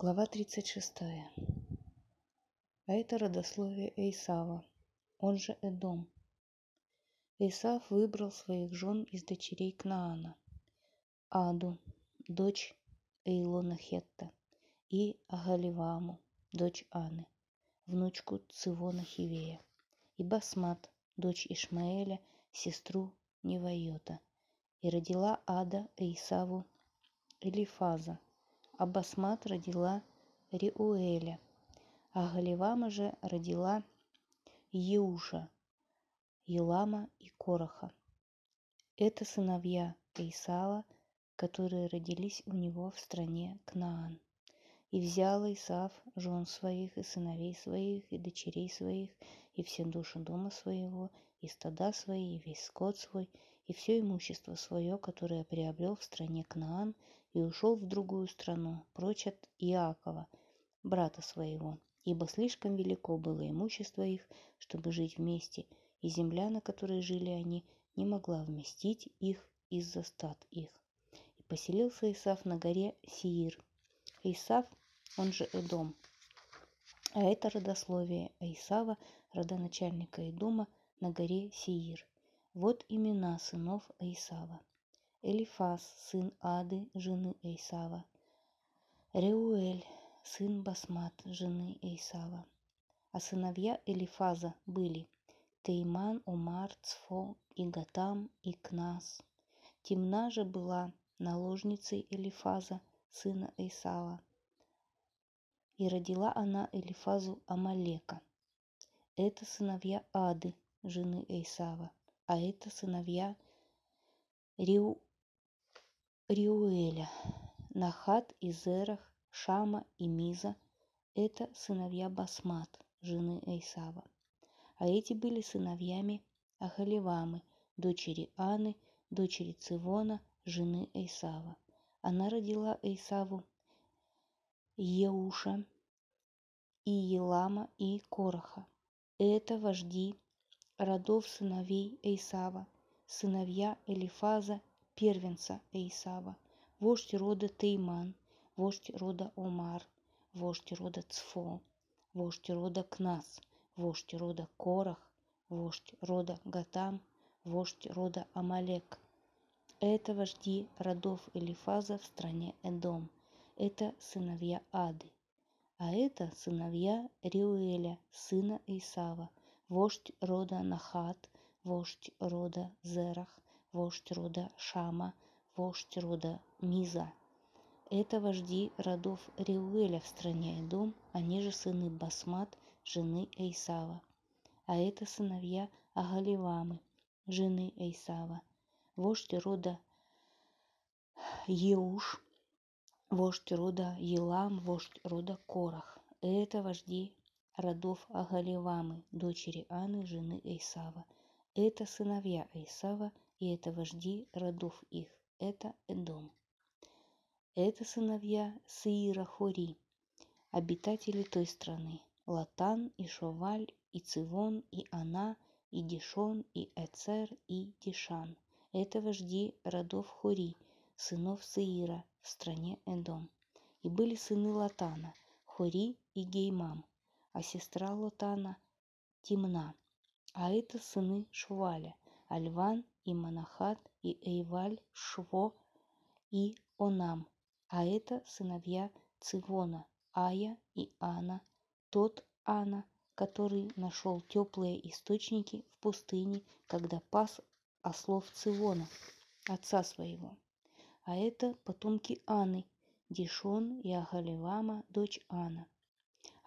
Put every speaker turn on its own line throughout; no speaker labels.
Глава 36. А это родословие Эйсава, он же Эдом. Эйсав выбрал своих жен из дочерей Кнаана. Аду, дочь Эйлона Хетта, и Агаливаму, дочь Аны, внучку Цивона Хивея, и Басмат, дочь Ишмаэля, сестру Невайота, и родила Ада Эйсаву Элифаза – а Басмат родила Риуэля, а Галивама же родила Еуша, Елама и Короха. Это сыновья Исава, которые родились у него в стране Кнаан. И взял Исав жен своих, и сыновей своих, и дочерей своих, и все души дома своего, и стада свои, и весь скот свой, и все имущество свое, которое приобрел в стране Кнаан, и ушел в другую страну, прочь от Иакова, брата своего, ибо слишком велико было имущество их, чтобы жить вместе, и земля, на которой жили они, не могла вместить их из-за стад их. И поселился Исав на горе Сиир. Исав, он же Эдом. А это родословие Исава, родоначальника Эдома, на горе Сиир. Вот имена сынов Исава. Элифаз, сын Ады, жены Эйсава. Реуэль, сын Басмат, жены Эйсава. А сыновья Элифаза были Тейман, Умар, Цфо, и Гатам, и Кнас. Темна же была наложницей Элифаза, сына Эйсава. И родила она Элифазу Амалека. Это сыновья Ады, жены Эйсава, а это сыновья Риу Риуэля, Нахат и Зерах, Шама и Миза – это сыновья Басмат, жены Эйсава. А эти были сыновьями Ахаливамы, дочери Аны, дочери Цивона, жены Эйсава. Она родила Эйсаву Еуша и Елама и Короха. Это вожди родов сыновей Эйсава, сыновья Элифаза первенца Эйсава, вождь рода Тейман, вождь рода Омар, вождь рода Цфо, вождь рода Кнас, вождь рода Корах, вождь рода Гатам, вождь рода Амалек. Это вожди родов Элифаза в стране Эдом. Это сыновья Ады. А это сыновья Риуэля, сына Исава, вождь рода Нахат, вождь рода Зерах, вождь рода Шама, вождь рода Миза. Это вожди родов Реуэля в стране Эдом, они же сыны Басмат, жены Эйсава. А это сыновья Агаливамы, жены Эйсава. Вождь рода Еуш, вождь рода Елам, вождь рода Корах. Это вожди родов Агаливамы, дочери Аны, жены Эйсава. Это сыновья Эйсава и это вожди родов их, это Эдом. Это сыновья Саира Хори, обитатели той страны, Латан и Шоваль, и Цивон, и Ана, и Дишон, и Эцер, и Дишан. Это вожди родов Хори, сынов Саира в стране Эдом. И были сыны Латана, Хори и Геймам, а сестра Латана – Тимна. А это сыны Шуваля, Альван и Манахат, и Эйваль, Шво и Онам, а это сыновья Цивона, Ая и Ана, тот Ана, который нашел теплые источники в пустыне, когда пас ослов Цивона, отца своего. А это потомки Аны, Дишон и Агаливама, дочь Ана.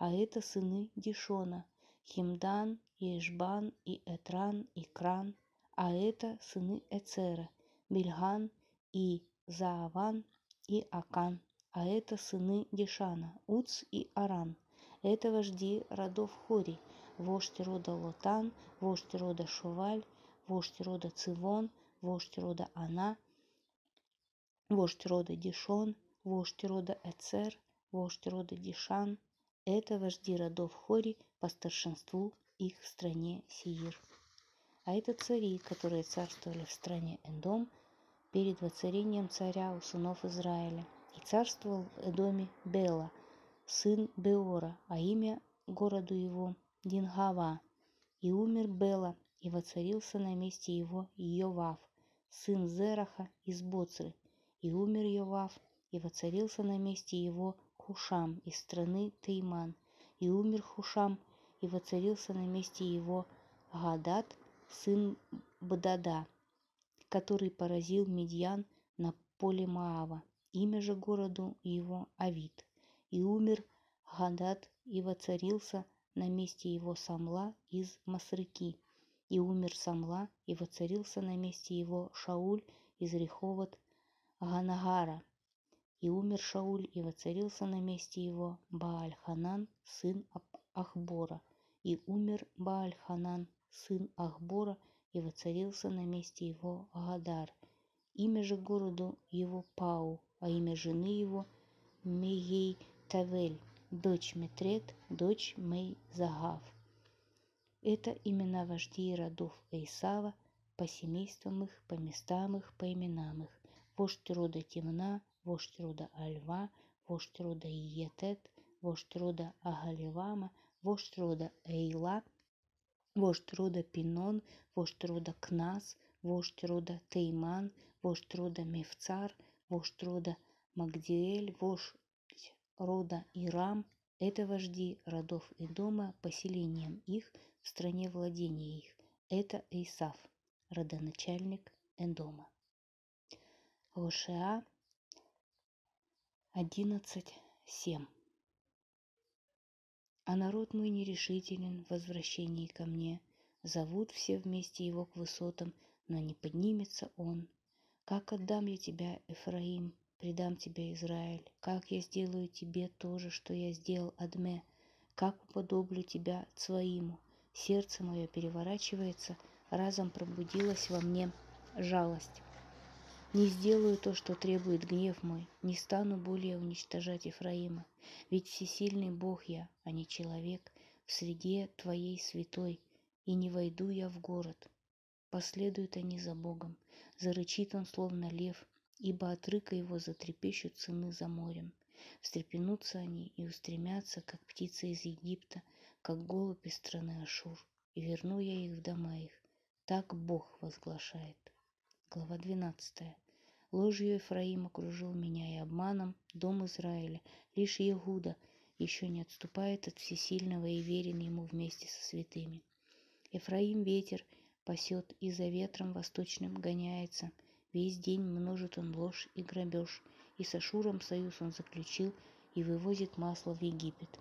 А это сыны Дишона, Химдан, и Ишбан, и Этран, и Кран, а это сыны Эцера, Бильган и Зааван и Акан, а это сыны Дишана, Уц и Аран. Это вожди родов Хори, вождь рода Лотан, вождь рода Шуваль, вождь рода Цивон, вождь рода Ана, вождь рода Дишон, вождь рода Эцер, вождь рода Дишан. Это вожди родов Хори по старшинству их в стране Сиир а это цари, которые царствовали в стране Эдом перед воцарением царя у сынов Израиля. И царствовал в Эдоме Бела, сын Беора, а имя городу его Дингава. И умер Бела, и воцарился на месте его Йовав, сын Зераха из Боцры. И умер Йовав, и воцарился на месте его Хушам из страны Тейман. И умер Хушам, и воцарился на месте его Гадат, сын Бдада, который поразил Медьян на поле Маава. Имя же городу его Авид. И умер Гадат, и воцарился на месте его Самла из Масрыки. И умер Самла, и воцарился на месте его Шауль из Реховод Ганагара. И умер Шауль, и воцарился на месте его Бааль-Ханан, сын Ахбора. И умер Бааль-Ханан, сын Ахбора, и воцарился на месте его Гадар. Имя же городу его Пау, а имя жены его Мегей Тавель, дочь Метрет, дочь Мей Загав. Это имена вождей родов Эйсава, по семействам их, по местам их, по именам их. Вождь рода Темна, вождь рода Альва, вождь рода Иетет, вождь рода Агаливама, вождь рода Эйла, вождь рода Пинон, вождь рода Кнас, вождь рода Тейман, вождь рода Мевцар, вождь рода Магдиэль, вождь рода Ирам. Это вожди родов Идома поселением их в стране владения их. Это Исав, родоначальник Эдома. Гошеа 11.7 А народ мой нерешителен в возвращении ко мне. Зовут все вместе его к высотам, но не поднимется он. Как отдам я тебя, Эфраим, предам тебя, Израиль? Как я сделаю тебе то же, что я сделал Адме? Как уподоблю тебя Цваиму? Сердце мое переворачивается, разом пробудилась во мне жалость. Не сделаю то, что требует гнев мой, не стану более уничтожать Ефраима, ведь всесильный Бог я, а не человек, в среде Твоей святой, и не войду я в город. Последуют они за Богом, зарычит он, словно лев, ибо от рыка его затрепещут сыны за морем. Встрепенутся они и устремятся, как птицы из Египта, как голубь из страны Ашур, и верну я их в дома их. Так Бог возглашает. Глава 12. Ложью Ефраим окружил меня и обманом дом Израиля. Лишь Иегуда еще не отступает от всесильного и верен ему вместе со святыми. Ефраим ветер пасет и за ветром восточным гоняется. Весь день множит он ложь и грабеж, и с Ашуром союз он заключил и вывозит масло в Египет.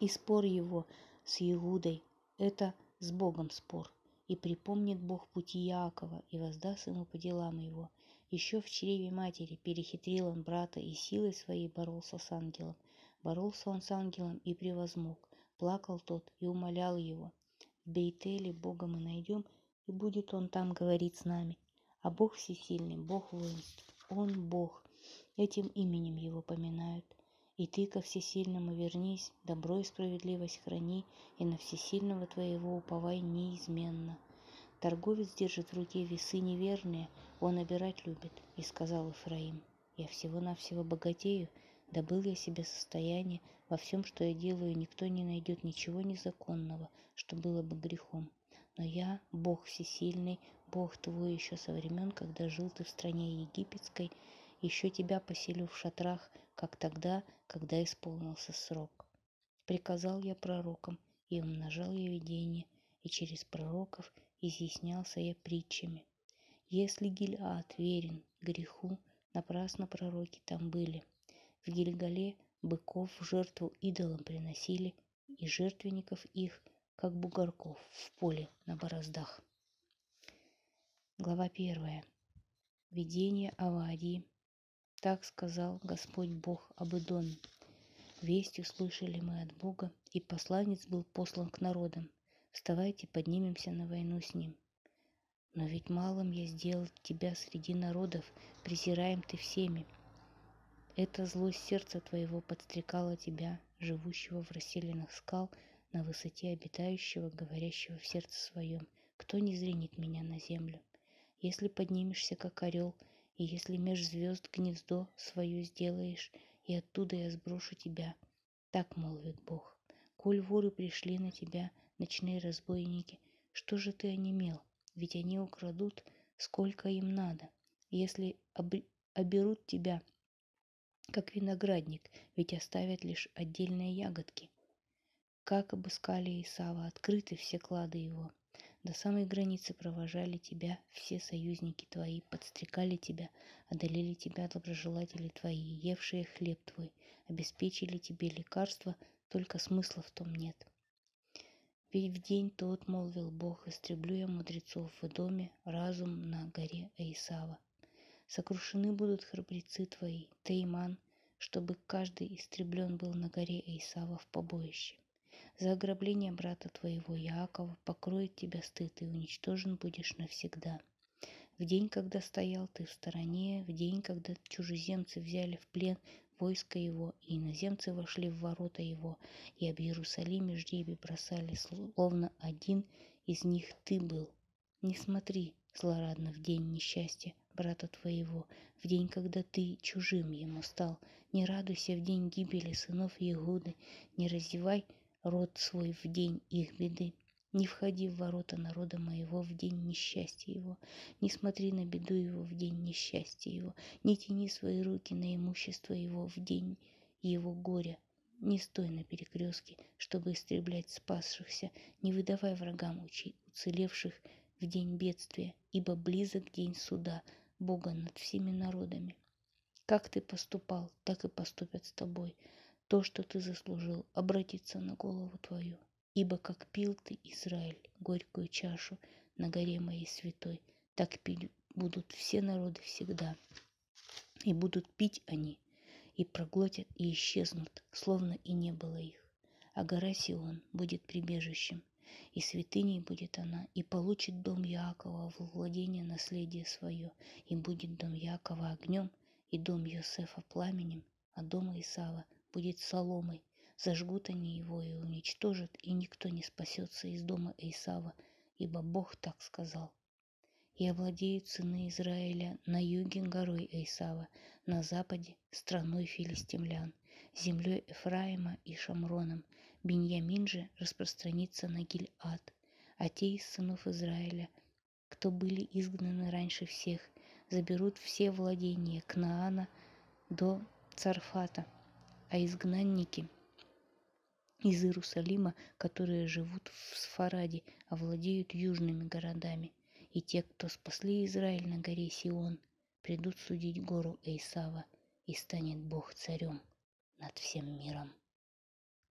И спор его с Иудой – это с Богом спор. И припомнит Бог пути Яакова и воздаст ему по делам его. Еще в чреве матери перехитрил он брата и силой своей боролся с ангелом. Боролся он с ангелом и превозмог. Плакал тот и умолял его. В Бейтеле Бога мы найдем, и будет он там говорить с нами. А Бог всесильный, Бог воинств, Он Бог. Этим именем его поминают – и ты ко всесильному вернись, добро и справедливость храни, и на всесильного твоего уповай неизменно. Торговец держит в руке весы неверные, он обирать любит, и сказал Ифраим, я всего-навсего богатею, добыл я себе состояние, во всем, что я делаю, никто не найдет ничего незаконного, что было бы грехом. Но я, Бог всесильный, Бог твой еще со времен, когда жил ты в стране египетской, еще тебя поселю в шатрах, как тогда, когда исполнился срок. Приказал я пророкам, и умножал я видение, и через пророков изъяснялся я притчами. Если Гильад верен греху, напрасно пророки там были. В Гильгале быков в жертву идолам приносили, и жертвенников их, как бугорков, в поле на бороздах. Глава первая. Видение Авадии так сказал Господь Бог Идоме. Весть услышали мы от Бога, и посланец был послан к народам. Вставайте, поднимемся на войну с ним. Но ведь малым я сделал тебя среди народов, презираем ты всеми. Эта злость сердца твоего подстрекала тебя, живущего в расселенных скал, на высоте обитающего, говорящего в сердце своем, кто не зренит меня на землю. Если поднимешься, как орел, и если меж звезд гнездо свое сделаешь, и оттуда я сброшу тебя, Так молвит Бог. Коль воры пришли на тебя, ночные разбойники, что же ты онемел? Ведь они украдут, сколько им надо. Если об... оберут тебя, как виноградник, ведь оставят лишь отдельные ягодки. Как обыскали Исава, открыты все клады его. До самой границы провожали тебя все союзники твои, подстрекали тебя, одолели тебя доброжелатели твои, евшие хлеб твой, обеспечили тебе лекарства, только смысла в том нет. Ведь в день тот, молвил Бог, истреблю я мудрецов в доме, разум на горе Эйсава. Сокрушены будут храбрецы твои, Тейман, чтобы каждый истреблен был на горе Эйсава в побоище. За ограбление брата твоего Яакова покроет тебя стыд, и уничтожен будешь навсегда. В день, когда стоял ты в стороне, в день, когда чужеземцы взяли в плен войско его, и иноземцы вошли в ворота его, и об Иерусалиме жребий бросали, словно один из них ты был. Не смотри злорадно в день несчастья брата твоего, в день, когда ты чужим ему стал. Не радуйся в день гибели сынов Егуды, не раздевай род свой в день их беды. Не входи в ворота народа моего в день несчастья его, не смотри на беду его в день несчастья его, не тяни свои руки на имущество его в день его горя, не стой на перекрестке, чтобы истреблять спасшихся, не выдавай врагам уцелевших в день бедствия, ибо близок день суда Бога над всеми народами. Как ты поступал, так и поступят с тобой. То, что ты заслужил, обратится на голову твою. Ибо как пил ты, Израиль, горькую чашу на горе моей святой, так пить будут все народы всегда. И будут пить они, и проглотят, и исчезнут, словно и не было их. А гора Сион будет прибежищем, и святыней будет она, и получит дом Яакова в владение наследие свое, и будет дом Яакова огнем, и дом Йосефа пламенем, а дом Исава будет соломой. Зажгут они его и уничтожат, и никто не спасется из дома Исава, ибо Бог так сказал. И овладеют сыны Израиля на юге горой Исава, на западе страной филистимлян, землей Ефраима и Шамроном. Беньямин же распространится на Гильад, а те из сынов Израиля, кто были изгнаны раньше всех, заберут все владения Кнаана до Царфата – а изгнанники из Иерусалима, которые живут в Сфараде, овладеют южными городами. И те, кто спасли Израиль на горе Сион, придут судить гору Эйсава, и станет Бог царем над всем миром.